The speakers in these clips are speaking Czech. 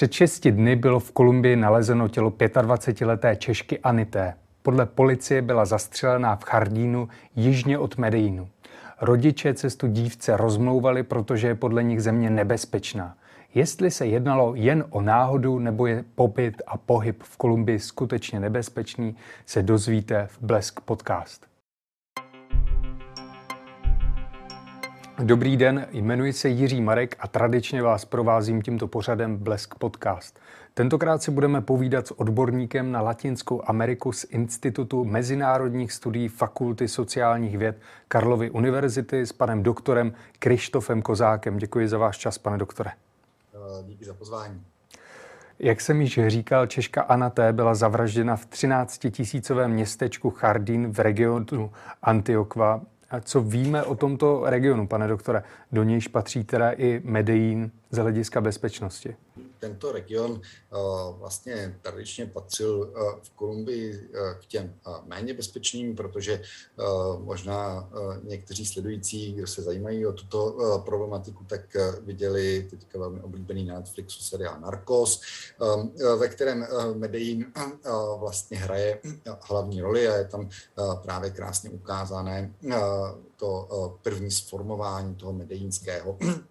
Před šesti dny bylo v Kolumbii nalezeno tělo 25-leté Češky Anité. Podle policie byla zastřelená v Chardínu jižně od Medellínu. Rodiče cestu dívce rozmlouvali, protože je podle nich země nebezpečná. Jestli se jednalo jen o náhodu nebo je pobyt a pohyb v Kolumbii skutečně nebezpečný, se dozvíte v Blesk podcast. Dobrý den, jmenuji se Jiří Marek a tradičně vás provázím tímto pořadem Blesk Podcast. Tentokrát si budeme povídat s odborníkem na Latinskou Ameriku z Institutu mezinárodních studií Fakulty sociálních věd Karlovy univerzity s panem doktorem Krištofem Kozákem. Děkuji za váš čas, pane doktore. Eh, díky za pozvání. Jak jsem již říkal, Češka Anna T. byla zavražděna v 13-tisícovém městečku Chardín v regionu Antioquia a co víme o tomto regionu, pane doktore? Do nějž patří teda i Medellín z hlediska bezpečnosti tento region eh, vlastně tradičně patřil eh, v Kolumbii eh, k těm méně bezpečným, protože možná někteří sledující, kdo se zajímají o tuto problematiku, tak viděli teďka velmi oblíbený na Netflixu seriál Narcos, ve kterém Medellín vlastně hraje hlavní roli a je tam právě krásně ukázané to první sformování toho medellínského Eh,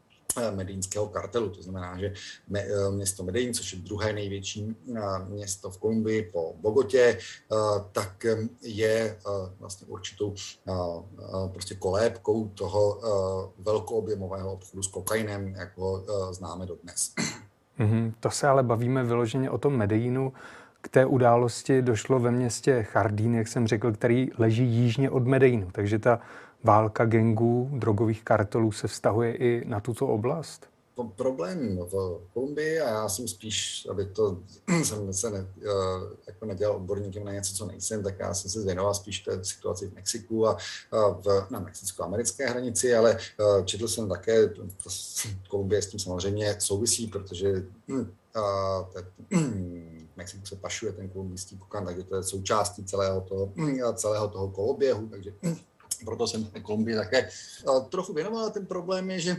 medínského kartelu. To znamená, že eh, město Medellín, což je druhé největší eh, město v Kolumbii po Bogotě, tak je vlastně určitou prostě kolébkou toho velkoobjemového obchodu s kokainem, jak ho známe dodnes. Mm-hmm. To se ale bavíme vyloženě o tom Medellínu. K té události došlo ve městě Chardín, jak jsem řekl, který leží jižně od Medellínu. Takže ta válka gengů, drogových kartelů se vztahuje i na tuto oblast? problém v Kolumbii a já jsem spíš, aby to jsem se ne, eh, jako nedělal odborníkem na něco, co nejsem, tak já jsem se věnoval spíš té situaci v Mexiku a v, na mexicko-americké hranici, ale eh, četl jsem také, to, Kolumbie s tím samozřejmě souvisí, protože hm, a, te, hm, Mexiku se pašuje ten kolumbijský kokan, takže to je součástí celého toho, hm, celého toho koloběhu, takže proto jsem v Kolumbii také trochu věnoval. Ten problém je, že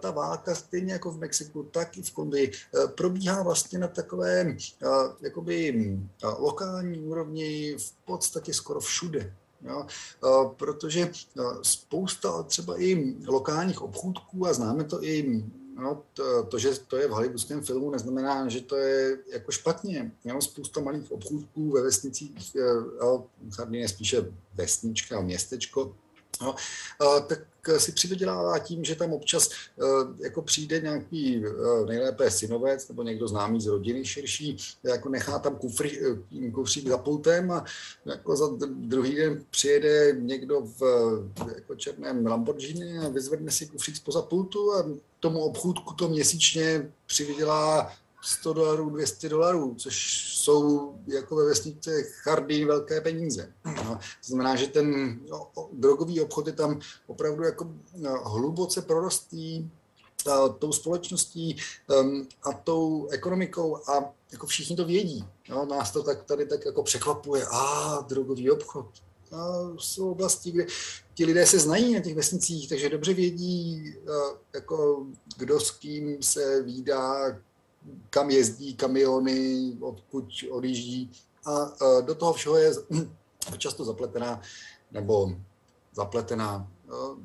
ta válka stejně jako v Mexiku, tak i v Kolumbii probíhá vlastně na takové jakoby lokální úrovni v podstatě skoro všude. Jo, protože spousta třeba i lokálních obchůdků, a známe to i No, to, to, že to je v hollywoodském filmu, neznamená, že to je jako špatně. Jo, spousta malých obchůdků ve vesnicích, eh, jo, je spíše vesnička, městečko, No, tak si přivydělává tím, že tam občas eh, jako přijde nějaký eh, nejlépe synovec nebo někdo známý z rodiny širší, jako nechá tam kufry, kufřík za pultem a jako za druhý den přijede někdo v jako černém Lamborghini a vyzvedne si kufřík spoza pultu a tomu obchůdku to měsíčně přivydělá 100 dolarů, 200 dolarů, což jsou jako ve vesnice Chardin velké peníze. No, to znamená, že ten no, drogový obchod je tam opravdu jako no, hluboce prorostlý tou společností um, a tou ekonomikou a jako všichni to vědí. No, nás to tak tady tak jako překvapuje. A drogový obchod. A jsou oblasti, kde ti lidé se znají na těch vesnicích, takže dobře vědí, jako kdo s kým se výdá, kam jezdí kamiony, odkud odjíždí. A do toho všeho je často zapletená nebo zapletená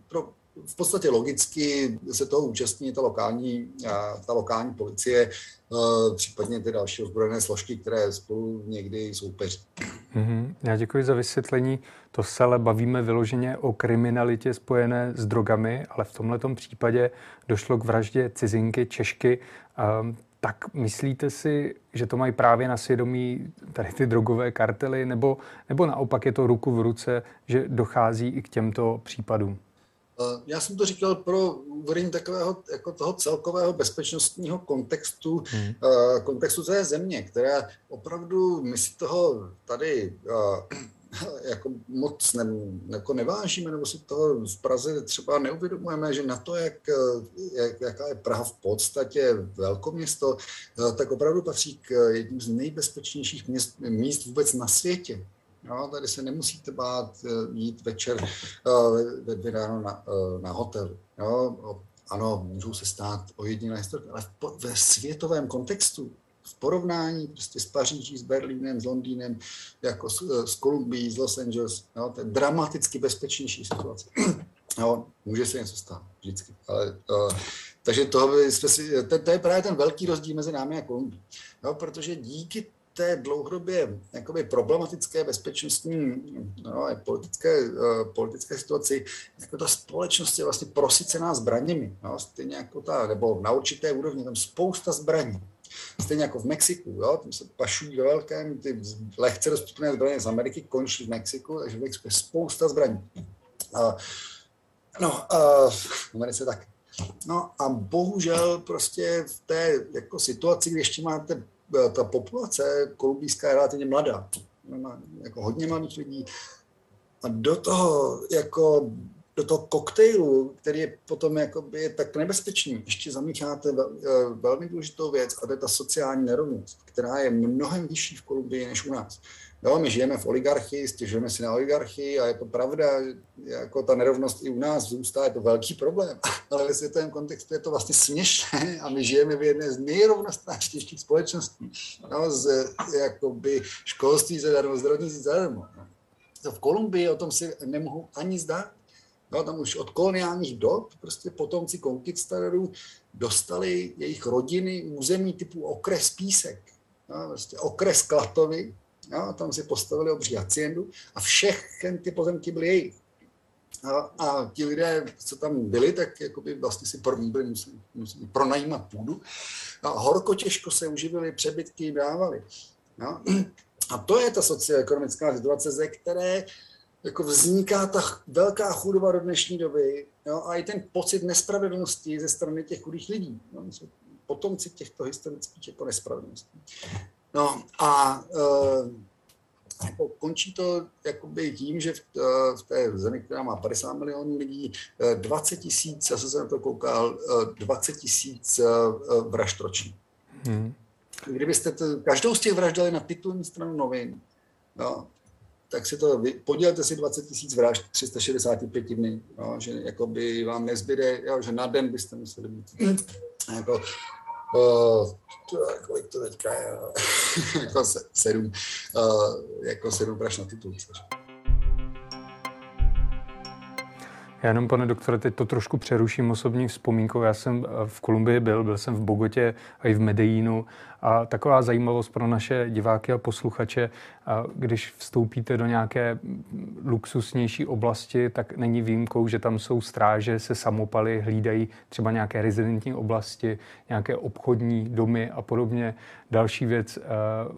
pro v podstatě logicky se toho účastní ta lokální, ta lokální policie, případně ty další ozbrojené složky, které spolu někdy soupeří. Mm-hmm. Já děkuji za vysvětlení. To se ale bavíme vyloženě o kriminalitě spojené s drogami, ale v tomto případě došlo k vraždě cizinky Češky. Tak myslíte si, že to mají právě na svědomí tady ty drogové kartely, nebo, nebo naopak je to ruku v ruce, že dochází i k těmto případům? Eh, já jsem to říkal pro uvedení takového jako toho celkového bezpečnostního kontextu, hmm. Eh, kontextu té země, která opravdu, my si toho tady eh, jako moc ne, jako nevážíme, nebo si toho v Praze třeba neuvědomujeme, že na to, jak, jak, jaká je Praha v podstatě velkoměsto, tak opravdu patří k jedním z nejbezpečnějších měst, míst vůbec na světě. No, tady se nemusíte bát jít večer ve dvě ráno na, na hotel. Jo. ano, můžou se stát ojedinělé historie, ale ve světovém kontextu, v porovnání prostě s Paříží, s Berlínem, s Londýnem, jako s, s Kolumbií, s Los Angeles, jo, to je dramaticky bezpečnější situace. jo, může se něco stát, vždycky. Ale, uh, takže toho jsme si, to, to, je právě ten velký rozdíl mezi námi a Kolumbií. Jo, protože díky té dlouhodobě jakoby problematické bezpečnostní no, politické, uh, politické situaci, jako ta společnost je vlastně prosycená zbraněmi, no, stejně jako ta, nebo na určité úrovni, tam spousta zbraní. Stejně jako v Mexiku, jo, tam se pašují ve velkém, ty lehce dostupné zbraně z Ameriky končí v Mexiku, takže v Mexiku je spousta zbraní. Uh, no, uh, v Americe tak. No a bohužel prostě v té jako situaci, kdy ještě máte ta populace kolumbijská je relativně mladá, má jako hodně mladých lidí a do toho jako do toho koktejlu, který je potom jakoby je tak nebezpečný, ještě zamícháte eh, velmi důležitou věc a to je ta sociální nerovnost, která je mnohem vyšší v Kolumbii než u nás. Jo, my žijeme v oligarchii, stěžujeme si na oligarchii a je to pravda, jako ta nerovnost i u nás zůstá, je to velký problém, ale ve světovém kontextu je to vlastně směšné a my žijeme v jedné z nejrovnostářtějších společností. No, z jakoby školství zadarmo, zdravotnictví zadarmo. No. V Kolumbii o tom si nemohu ani zdát. No, tam už od koloniálních dob prostě potomci konkistadorů dostali jejich rodiny území typu okres Písek, no, prostě okres Klatovy, Jo, tam si postavili obří haciendu a všechny ty pozemky byly jejich. A, a ti lidé, co tam byli, tak jakoby vlastně si pro, byli, museli, museli pronajímat půdu. A horko těžko se uživili, přebytky dávali. No. A to je ta socioekonomická situace, ze které jako vzniká ta velká chudoba do dnešní doby jo, a i ten pocit nespravedlnosti ze strany těch chudých lidí. No, potomci těchto historických jako nespravedlností. No a uh, jako končí to jakoby tím, že v, uh, v té zemi, která má 50 milionů lidí, uh, 20 tisíc, já jsem se na to koukal, uh, 20 tisíc uh, vražd ročně. Hmm. Kdybyste to, každou z těch vražd dali na titulní stranu novin, no, tak si to, podělte si 20 tisíc vražd 365 dny, no, že jakoby vám nezbyde, jo, že na den byste museli být jako Uh, kolik to teďka je, jako sedm, uh, jako sedm praš na titul. Já jenom, pane doktore, teď to trošku přeruším osobní vzpomínkou. Já jsem eh, v Kolumbii byl, byl jsem v Bogotě a i v Medellínu. A taková zajímavost pro naše diváky a posluchače, a když vstoupíte do nějaké luxusnější oblasti, tak není výjimkou, že tam jsou stráže se samopaly, hlídají třeba nějaké rezidentní oblasti, nějaké obchodní domy a podobně. Další věc, eh,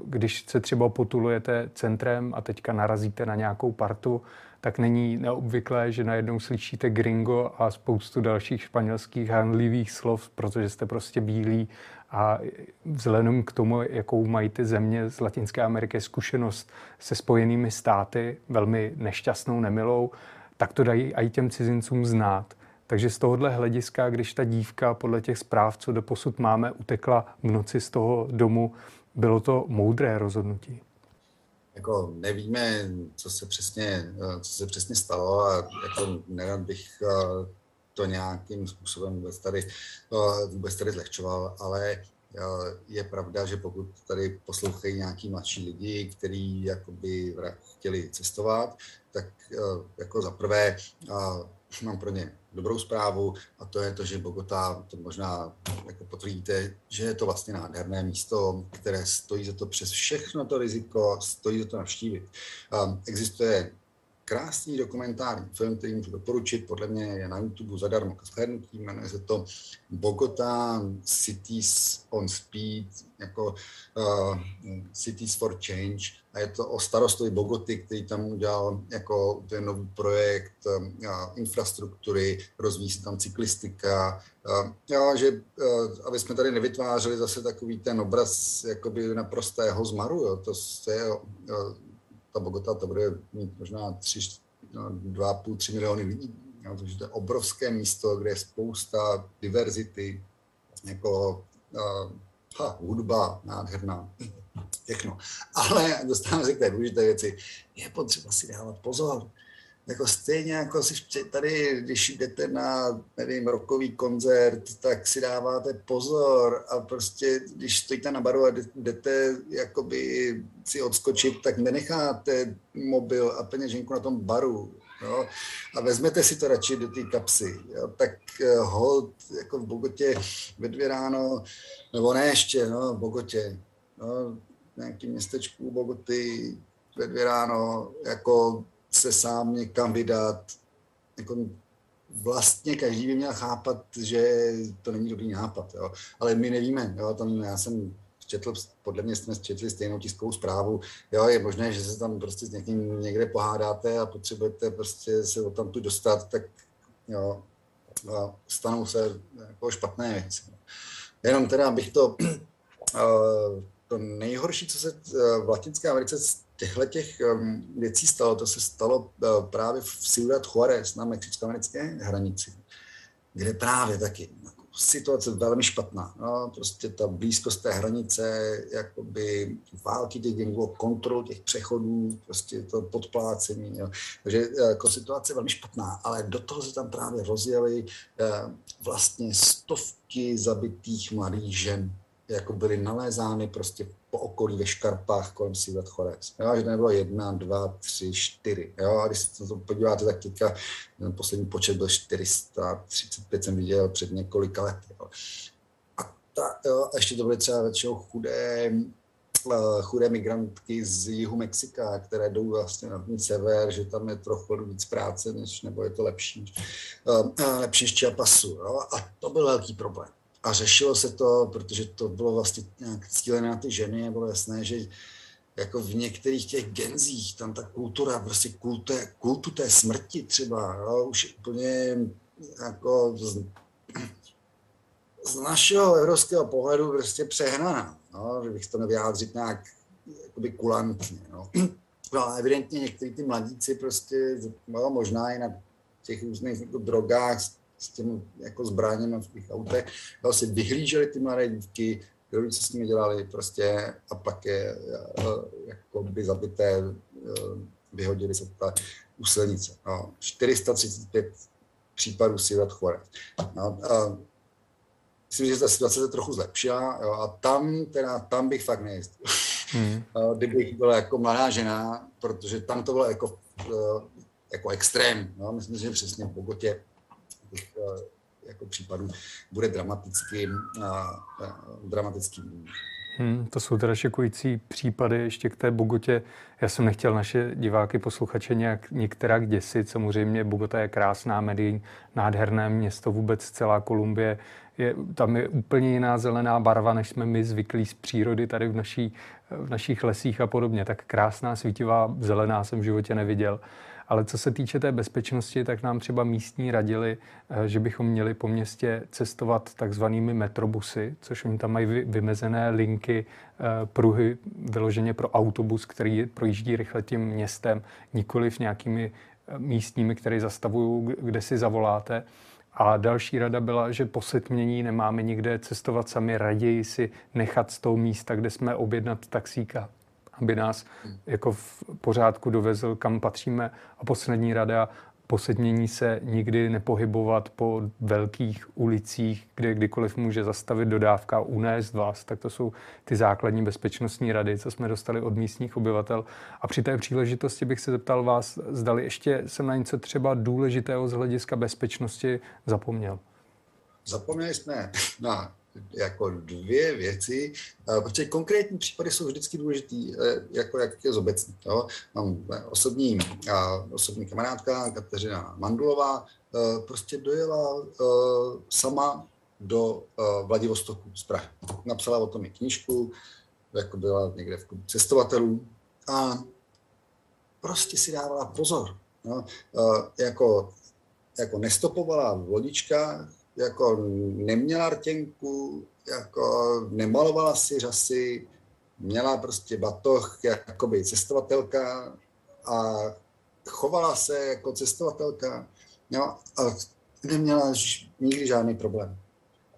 když se třeba potulujete centrem a teďka narazíte na nějakou partu, tak není neobvyklé, že najednou slyšíte gringo a spoustu dalších španělských hanlivých slov, protože jste prostě bílí a vzhledem k tomu, jakou mají ty země z Latinské Ameriky zkušenost se spojenými státy, velmi nešťastnou, nemilou, tak to dají i těm cizincům znát. Takže z tohohle hlediska, když ta dívka podle těch zpráv, co do posud máme, utekla v noci z toho domu, bylo to moudré rozhodnutí jako nevíme, co se přesně, co se přesně stalo a jako nerad bych eh, to nějakým způsobem vůbec tady, eh, vůbec tady zlehčoval, ale eh, je pravda, že pokud tady poslouchají nějaký mladší lidi, kteří chtěli cestovat, tak jako za prvé mám pro ně dobrou zprávu a to je to, že Bogota, to možná jako potvrdíte, že je to vlastně nádherné místo, které stojí za to přes všechno to riziko, stojí za to navštívit. Um, existuje krásný dokumentární film, který můžu doporučit, podle mě je na YouTube zadarmo k shlédnutí, jmenuje se to Bogota Cities on Speed, jako uh, Cities for Change. A je to o starostovi Bogoty, který tam udělal jako ten nový projekt uh, infrastruktury, rozvíjí se tam cyklistika, uh, já, že uh, aby jsme tady nevytvářeli zase takový ten obraz jakoby naprostého zmaru, jo, to je uh, ta Bogota to bude mít možná 3, no, 2,5, 3 miliony lidí. Jo, takže to je obrovské místo, kde je spousta diverzity, jako uh, ha, hudba nádherná, všechno. Ale dostáváme se k té důležité věci. Je potřeba si dávat pozor. Jako stejně jako si tady, když jdete na, nevím, rokový koncert, tak si dáváte pozor a prostě, když stojíte na baru a jdete jakoby si odskočit, tak nenecháte mobil a peněženku na tom baru. Jo? A vezmete si to radši do té kapsy. Jo? Tak eh, hold, jako v Bogotě ve dvě ráno, nebo ne ještě, no, v Bogotě, no, nějaký městečku Bogoty ve dvě ráno, jako se sám někam vydat. Jako vlastně každý by měl chápat, že to není dobrý nápad, jo. ale my nevíme. Jo. Tam já jsem četl, podle mě jsme četli stejnou tiskovou zprávu. Jo, je možné, že se tam prostě s někým někde pohádáte a potřebujete prostě se o tam tu dostat, tak jo, no, stanou se jako špatné věci. Jenom teda bych to, to nejhorší, co se v Latinské Americe těchto těch um, věcí stalo, to se stalo uh, právě v Ciudad Juarez na mexicko-americké hranici, kde právě taky jako, situace velmi špatná. No, prostě ta blízkost té hranice, jakoby války těch gangů, kontrol těch přechodů, prostě to podplácení. Jo. Takže jako situace velmi špatná, ale do toho se tam právě rozjeli uh, vlastně stovky zabitých mladých žen, jako byly nalézány prostě po okolí ve škarpách kolem Ciudad Chorec. Jo, že nebylo jedna, dva, tři, čtyři. Jo, a když se to podíváte, tak teďka ten poslední počet byl 435, jsem viděl před několika lety. Jo. A, ta, jo, ještě to byly třeba většinou chudé, uh, chudé migrantky z jihu Mexika, které jdou vlastně na ten sever, že tam je trochu víc práce, než, nebo je to lepší, uh, lepší z Chiapasu. Jo. A to byl velký problém a řešilo se to, protože to bylo vlastně nějak cílené na ty ženy a bylo jasné, že jako v některých těch genzích, tam ta kultura, prostě kultu, kultu té smrti třeba, jo, už úplně jako z, z našeho evropského pohledu prostě přehnaná, no, že bych to nevyjádřit nějak jakoby kulantně. No. no ale evidentně někteří ty mladíci prostě, no, možná i na těch různých jako drogách, s těmi jako zbraněmi v těch autech, vlastně vyhlíželi ty mladé dívky, kdo co s nimi dělali prostě a pak je eh, jako by zabité eh, vyhodili se ta úsilnice. No, 435 případů Sirat Chore. No, a myslím, že ta situace se trochu zlepšila jo, a tam, teda, tam bych fakt nejezdil. Hmm. Kdybych byla jako mladá žena, protože tam to bylo jako, eh, jako extrém. No, myslím, že přesně v Bogotě těch eh, jako případů bude dramaticky, eh, dramatický. Hmm, to jsou teda šokující případy ještě k té Bogotě. Já jsem nechtěl naše diváky, posluchače nějak některá děsit. Samozřejmě Bogota je krásná, Medellín, nádherné město, vůbec celá Kolumbie. Je, tam je úplně jiná zelená barva, než jsme my zvyklí z přírody tady v, naší, v našich lesích a podobně. Tak krásná, svítivá zelená jsem v životě neviděl. Ale co se týče té bezpečnosti, tak nám třeba místní radili, eh, že bychom měli po městě cestovat takzvanými metrobusy, což oni tam mají vymezené linky, eh, pruhy vyloženě pro autobus, který projíždí rychle tím městem, nikoli v nějakými eh, místními, které zastavují, kde si zavoláte. A další rada byla, že po setmění nemáme nikde cestovat sami, raději si nechat z toho místa, kde jsme objednat taxíka aby nás jako v pořádku dovezl, kam patříme. A poslední rada, posedmění se nikdy nepohybovat po velkých ulicích, kde kdykoliv může zastavit dodávka, unést vás, tak to jsou ty základní bezpečnostní rady, co jsme dostali od místních obyvatel. A při té příležitosti bych se zeptal vás, zdali ještě jsem na něco třeba důležitého z hlediska bezpečnosti zapomněl. Zapomněli jsme na jako dvě věci, protože konkrétní případy jsou vždycky důležitý, e, jako jak je zobecný. Jo. Mám osobní, osobní kamarádka Kateřina Mandulová, prostě dojela sama do Vladivostoku z Prahy. Napsala o tom i knížku, jako byla někde v klubu cestovatelů a prostě si dávala pozor. No, jako, jako nestopovala v lodičkách, jako neměla rtěnku, jako nemalovala si řasy, měla prostě batoh jakoby cestovatelka a chovala se jako cestovatelka jo, a neměla nikdy žádný problém.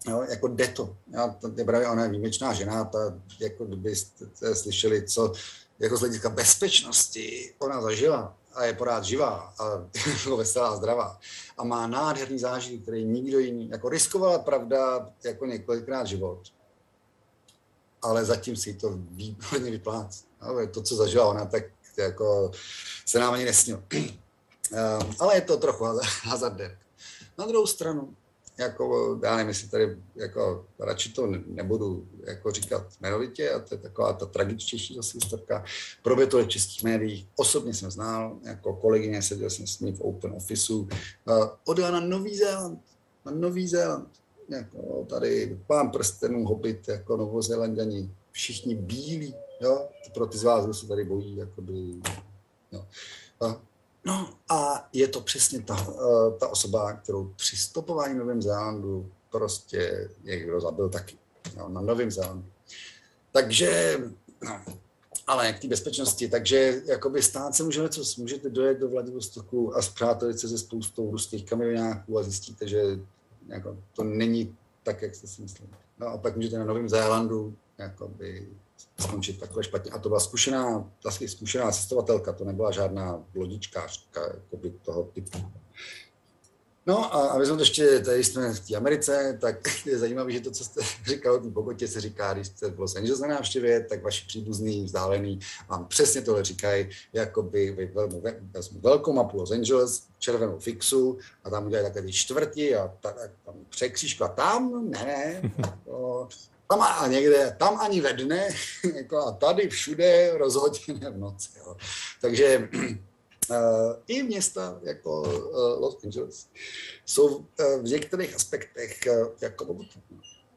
Jo, jako jde to. Jo, to je právě ona je výjimečná žena, ta, jako kdybyste slyšeli, co jako z hlediska bezpečnosti ona zažila. A je porád živá a jako veselá, zdravá a má nádherný zážitek, který nikdo jiný, jako riskovala pravda jako několikrát život, ale zatím si to výborně vyplácí. To, co zažila ona, tak jako se nám ani nesnilo. Ehm, ale je to trochu hazardek. Na druhou stranu, jako, já nevím, jestli tady, jako, radši to nebudu jako říkat jmenovitě, a to je taková ta tragičtější zase historka. Probě to v českých médiích, osobně jsem znal, jako kolegyně, seděl jsem s ní v Open Officeu, odjela na Nový Zéland, na Nový Zéland, jako tady pán prstenů, hobit, jako Novozélandani, všichni bílí, jo, pro ty z vás, kdo se tady bojí, jakoby, jo. A No a je to přesně ta, eh, ta osoba, kterou při stopování Novém Zélandu prostě někdo zabil taky. No, na Novém Zélandu. Takže, no, ale k té bezpečnosti, takže jakoby stát se může něco, můžete dojet do Vladivostoku a zpřátelit se se spoustou ruských kamionáků a zjistíte, že jako, to není tak, jak jste si mysleli. No a pak můžete na Novém Zélandu jakoby skončit takhle špatně. A to byla zkušená, asi zkušená cestovatelka, to nebyla žádná lodičkářka jakoby toho typu. No a aby jsme to ještě, tady jsme v té Americe, tak je zajímavé, že to, co jste říkal o té Bogotě, se říká, když jste v Los Angeles na návštěvě, tak vaši příbuzní, vzdálený vám přesně tohle říkají, jako by vezmu velkou mapu Los Angeles, červenou fixu a tam udělají takové čtvrti a ta, tam překřížku a tam, ne, ne, to, tam a někde, tam ani ve dne, jako a tady všude rozhodně v noci. Jo. Takže uh, i města jako uh, Los Angeles jsou uh, v některých aspektech jako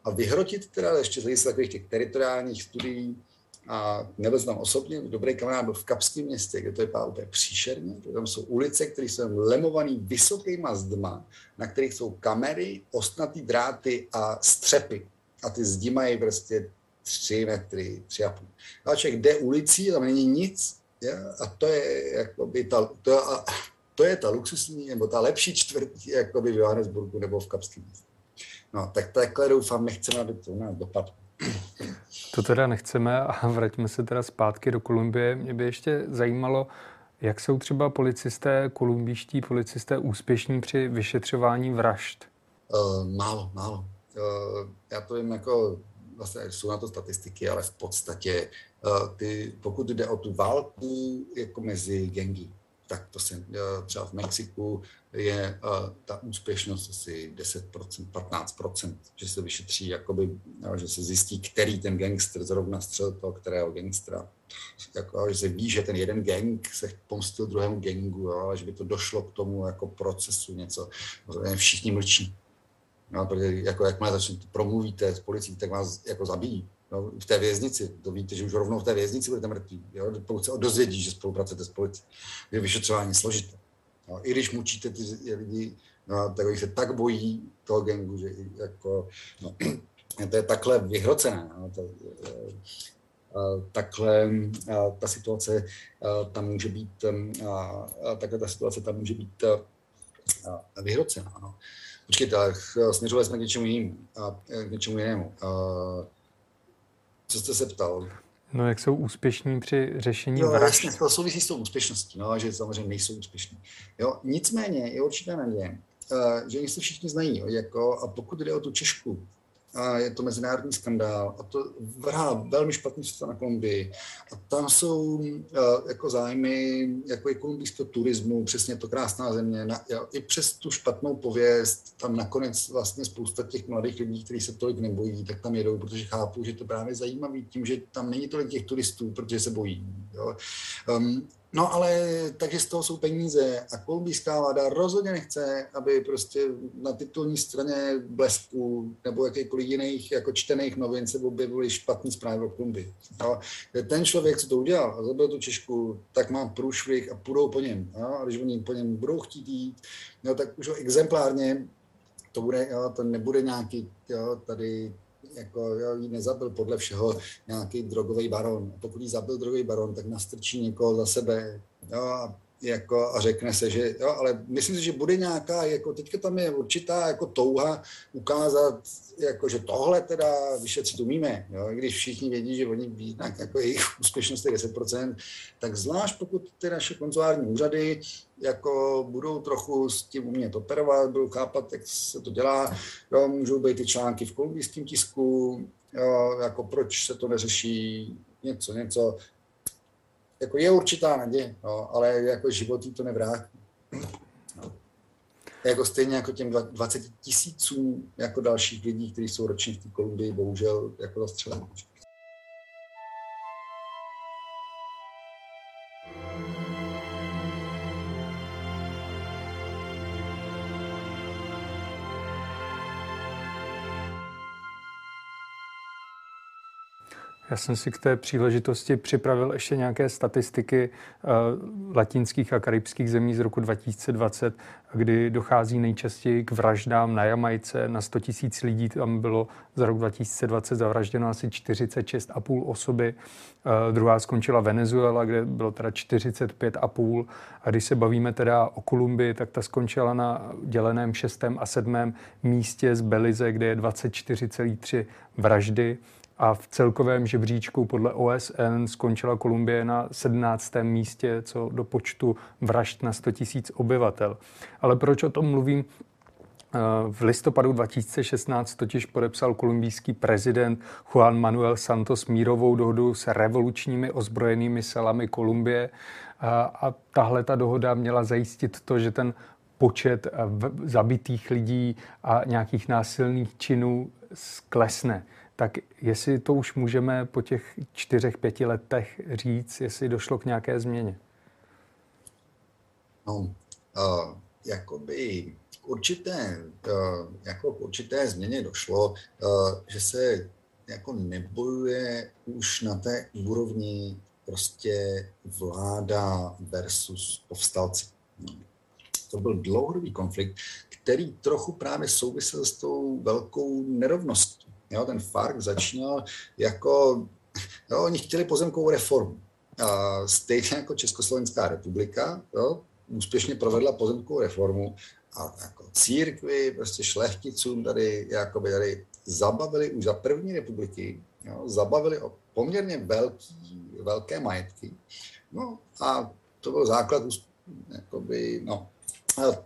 A vyhrotit teda ještě z hlediska takových těch teritoriálních studií, a nebyl tam osobně, dobrý kamarád byl v Kapském městě, kde to je úplně příšerně. Tam jsou ulice, které jsou lemované vysokýma zdma, na kterých jsou kamery, ostnatý dráty a střepy a ty zdi mají prostě tři metry, tři a půl. A člověk jde ulicí, tam není nic je? a to je jakoby ta, to, a, to je ta luxusní, nebo ta lepší čtvrtí jakoby v Johannesburgu nebo v Kapském městě. No, tak takhle doufám, nechceme, aby to na dopad. To teda nechceme a vraťme se teda zpátky do Kolumbie. Mě by ještě zajímalo, jak jsou třeba policisté, kolumbijští policisté úspěšní při vyšetřování vražd? Uh, málo, málo. Uh, já to vím jako, vlastně jsou na to statistiky, ale v podstatě uh, ty, pokud jde o tu válku jako mezi gengy, tak to se uh, třeba v Mexiku je ta úspěšnost asi 10%, 15%, že se vyšetří, jakoby, že se zjistí, který ten gangster zrovna střel toho, kterého gangstra. Jako, že se ví, že ten jeden gang se pomstil druhému gangu, ale že by to došlo k tomu jako procesu něco. Všichni mlčí. No, protože jako jakmile začnete promluvíte s policií, tak vás jako zabijí. No, v té věznici, to víte, že už rovnou v té věznici budete mrtví, jo? pokud se dozvědí, že spolupracujete s policií. Je vyšetřování složité. No, I když mučíte ty lidi, no, tak se tak bojí toho gengu, že jako, no, to je takhle vyhrocené. No, to, takhle ta situace tam může být, takhle ta situace tam může být vyhrocená. No. Počkejte, ale směřovali jsme k něčemu jinému. A, k něčemu jinému. A, co jste se ptal? No, jak jsou úspěšní při řešení jo, vražd? Jasně, to souvisí s tou úspěšností, no, že samozřejmě nejsou úspěšní. Jo, nicméně je určitá naděje, že oni se všichni znají. Jako, a pokud jde o tu Češku, a je to mezinárodní skandál a to vrhá velmi špatný svět na Kolumbii. A tam jsou uh, jako zájmy jako i kolumbijského turismu, přesně to krásná země. Na, jo, I přes tu špatnou pověst, tam nakonec vlastně spousta těch mladých lidí, kteří se tolik nebojí, tak tam jedou, protože chápou, že to právě zajímavý tím, že tam není tolik těch turistů, protože se bojí. Jo. Um, No ale takže z toho jsou peníze a kolumbijská vláda rozhodně nechce, aby prostě na titulní straně Blesku nebo jakýkoliv jiných jako čtených novin se objevily špatný zprávy o Kolumbii. No, ten člověk, co to udělal a zabil tu Češku, tak má průšvih a půjdou po něm. No, a když oni po něm budou chtít jít, no, tak už ho exemplárně to, bude, jo, to nebude nějaký jo, tady jako jo, jí nezabil podle všeho nějaký drogový baron. Pokud jí zabil drogový baron, tak nastrčí někoho za sebe. Jo, a jako, a řekne se, že jo, ale myslím si, že bude nějaká, jako teďka tam je určitá jako touha ukázat, jako, že tohle teda vyšetřit umíme, jo, když všichni vědí, že oni ví, tak jako jejich úspěšnost je 10%, tak zvlášť pokud ty naše konzulární úřady jako budou trochu s tím umět operovat, budou chápat, jak se to dělá, jo, můžou být ty články v kolumbijském tisku, jo, jako proč se to neřeší, něco, něco, jako je určitá naděje, no, ale jako životí to nevrátí. No. Jako stejně jako těm 20 tisícům jako dalších lidí, kteří jsou ročně v té Kolumbii, bohužel jako zastřelení. Já jsem si k té příležitosti připravil ještě nějaké statistiky uh, latinských a karibských zemí z roku 2020, kdy dochází nejčastěji k vraždám na Jamajce. Na 100 tisíc lidí tam bylo za rok 2020 zavražděno asi 46,5 osoby. Uh, druhá skončila Venezuela, kde bylo teda 45,5. A když se bavíme teda o Kolumbii, tak ta skončila na děleném 6. a 7. místě z Belize, kde je 24,3 vraždy a v celkovém žebříčku podle OSN skončila Kolumbie na 17. místě co do počtu vražd na 100 000 obyvatel. Ale proč o tom mluvím? V listopadu 2016 totiž podepsal kolumbijský prezident Juan Manuel Santos mírovou dohodu s revolučními ozbrojenými silami Kolumbie a tahle ta dohoda měla zajistit to, že ten počet zabitých lidí a nějakých násilných činů sklesne. Tak jestli to už můžeme po těch čtyřech, pěti letech říct, jestli došlo k nějaké změně? No, uh, jakoby k určité, uh, jako k určité změně došlo, uh, že se jako nebojuje už na té úrovni prostě vláda versus povstalci. To byl dlouhodobý konflikt, který trochu právě souvisel s tou velkou nerovností Jo, ten FARC začínal jako, jo, oni chtěli pozemkovou reformu. A stejně jako Československá republika, jo, úspěšně provedla pozemkovou reformu a jako církvi, prostě šlechticům tady, jakoby tady zabavili už za první republiky, jo, zabavili o poměrně velký, velké majetky. No a to byl základ, jakoby, no,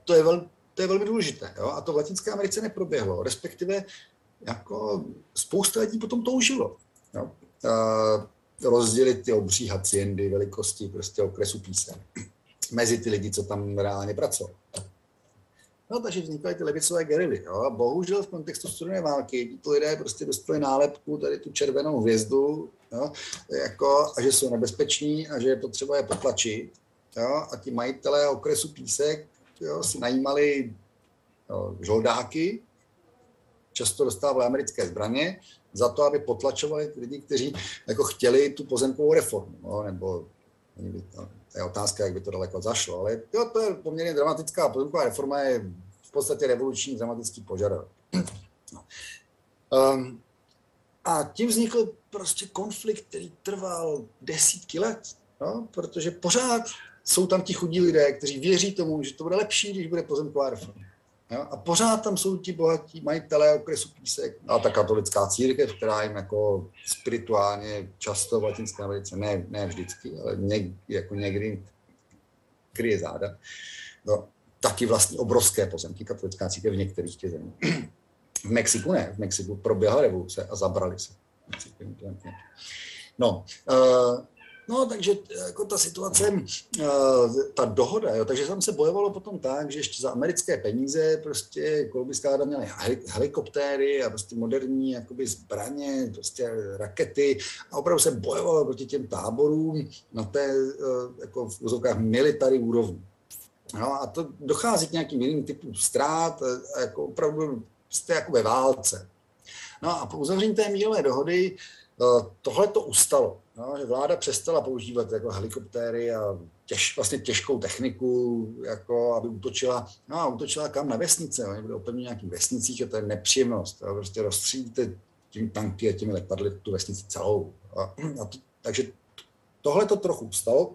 to je, vel, to je velmi důležité. Jo? A to v Latinské Americe neproběhlo. Respektive jako spousta lidí potom toužilo. Jo. rozdělit ty obří haciendy velikosti prostě okresu písem mezi ty lidi, co tam reálně pracovali. No, takže vznikaly ty levicové gerily. Jo? A bohužel v kontextu studené války tito lidé prostě dostali nálepku, tady tu červenou hvězdu, jo? Jako, a že jsou nebezpeční a že je potřeba je potlačit. Jo? A ti majitelé okresu Písek jo, si najímali jo, žoldáky, často dostávali americké zbraně za to, aby potlačovali lidi, kteří jako chtěli tu pozemkovou reformu. No, nebo to je otázka, jak by to daleko zašlo. Ale jo, to je poměrně dramatická pozemková reforma, je v podstatě revoluční dramatický požadavek. No. Um, a tím vznikl prostě konflikt, který trval desítky let, no, protože pořád jsou tam ti chudí lidé, kteří věří tomu, že to bude lepší, když bude pozemková reforma. Jo? A pořád tam jsou ti bohatí majitelé okresu Písek a ta katolická církev, která jim jako spirituálně často v Latinské Americe, ne, ne vždycky, ale něk, jako někdy kryje záda. No, taky vlastně obrovské pozemky katolická církev v některých těch zemích. V Mexiku ne, v Mexiku proběhla revoluce a zabrali se. No, uh, No, takže jako ta situace, eh, ta dohoda, jo, takže tam se bojovalo potom tak, že ještě za americké peníze prostě kolumbijská vláda měla helikoptéry a prostě moderní jakoby zbraně, prostě rakety a opravdu se bojovalo proti těm táborům na té eh, jako v úzovkách military úrovni. No, a to dochází k nějakým jiným typům ztrát, a jako opravdu jste jako ve válce. No a po uzavření té mírové dohody eh, tohle to ustalo. No, že vláda přestala používat jako helikoptéry a těž, vlastně těžkou techniku, jako aby útočila, no a útočila kam na vesnice, oni byli opevně nějakých vesnicích a to je nepříjemnost, jo, prostě rozstřílíte těmi tanky a těmi letadly tu vesnici celou. A, a to, takže tohle to trochu stalo.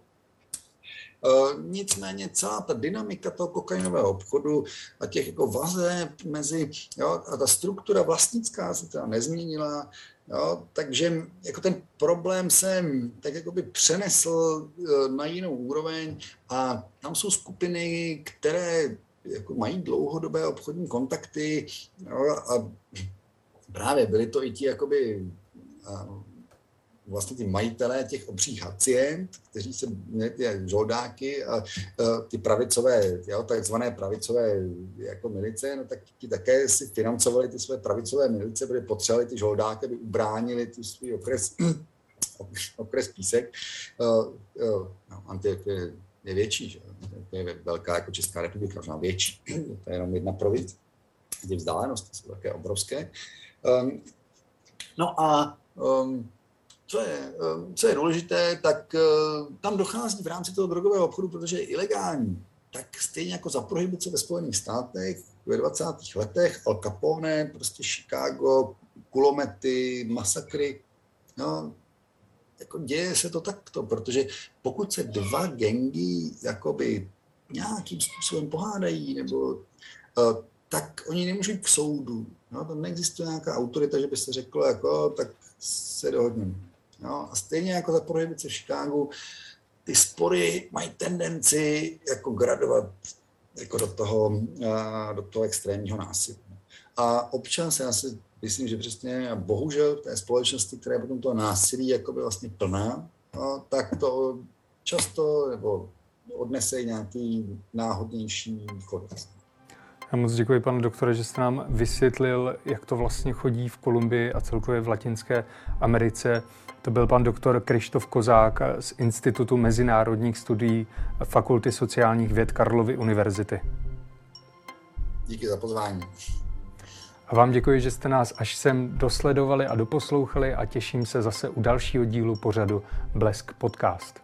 Nicméně celá ta dynamika toho kokainového obchodu a těch jako vazeb mezi, jo, a ta struktura vlastnická se teda nezměnila, Jo, takže jako ten problém jsem tak jako by přenesl na jinou úroveň a tam jsou skupiny, které jako mají dlouhodobé obchodní kontakty jo, a právě byli to i ti jakoby vlastně ty majitelé těch obřích hacient, kteří se měli ty žoldáky a ty pravicové, jo, takzvané pravicové jako milice, no tak ti také si financovali ty své pravicové milice, byly potřebovali ty žoldáky, aby ubránili ty svůj okres, okres písek. No, Antioch je, je větší, že? je velká jako Česká republika, možná větší, to je jenom jedna provincie. Ty vzdálenosti jsou také obrovské. Um, no a um, co je, um, co je důležité, tak uh, tam dochází v rámci toho drogového obchodu, protože je ilegální, tak stejně jako za prohibice ve Spojených státech ve 20. letech, Al Capone, prostě Chicago, kulomety, masakry, no, jako děje se to takto, protože pokud se dva gengy jakoby nějakým způsobem pohádají, nebo uh, tak oni nemůžou k soudu. No, tam neexistuje nějaká autorita, že by se řeklo, jako, tak se dohodneme. No, a stejně jako za prohibice v Chicagu, ty spory mají tendenci jako gradovat jako do toho, do toho extrémního násilí. A občan se asi myslím, že přesně a bohužel v té společnosti, která je potom toho násilí jakoby vlastně plná, no, tak to často nebo odnese nějaký náhodnější chod. Já moc děkuji, pane doktore, že jste nám vysvětlil, jak to vlastně chodí v Kolumbii a celkově v Latinské Americe. To byl pan doktor Krištof Kozák z Institutu mezinárodních studií Fakulty sociálních věd Karlovy univerzity. Díky za pozvání. A vám děkuji, že jste nás až sem dosledovali a doposlouchali a těším se zase u dalšího dílu pořadu Blesk Podcast.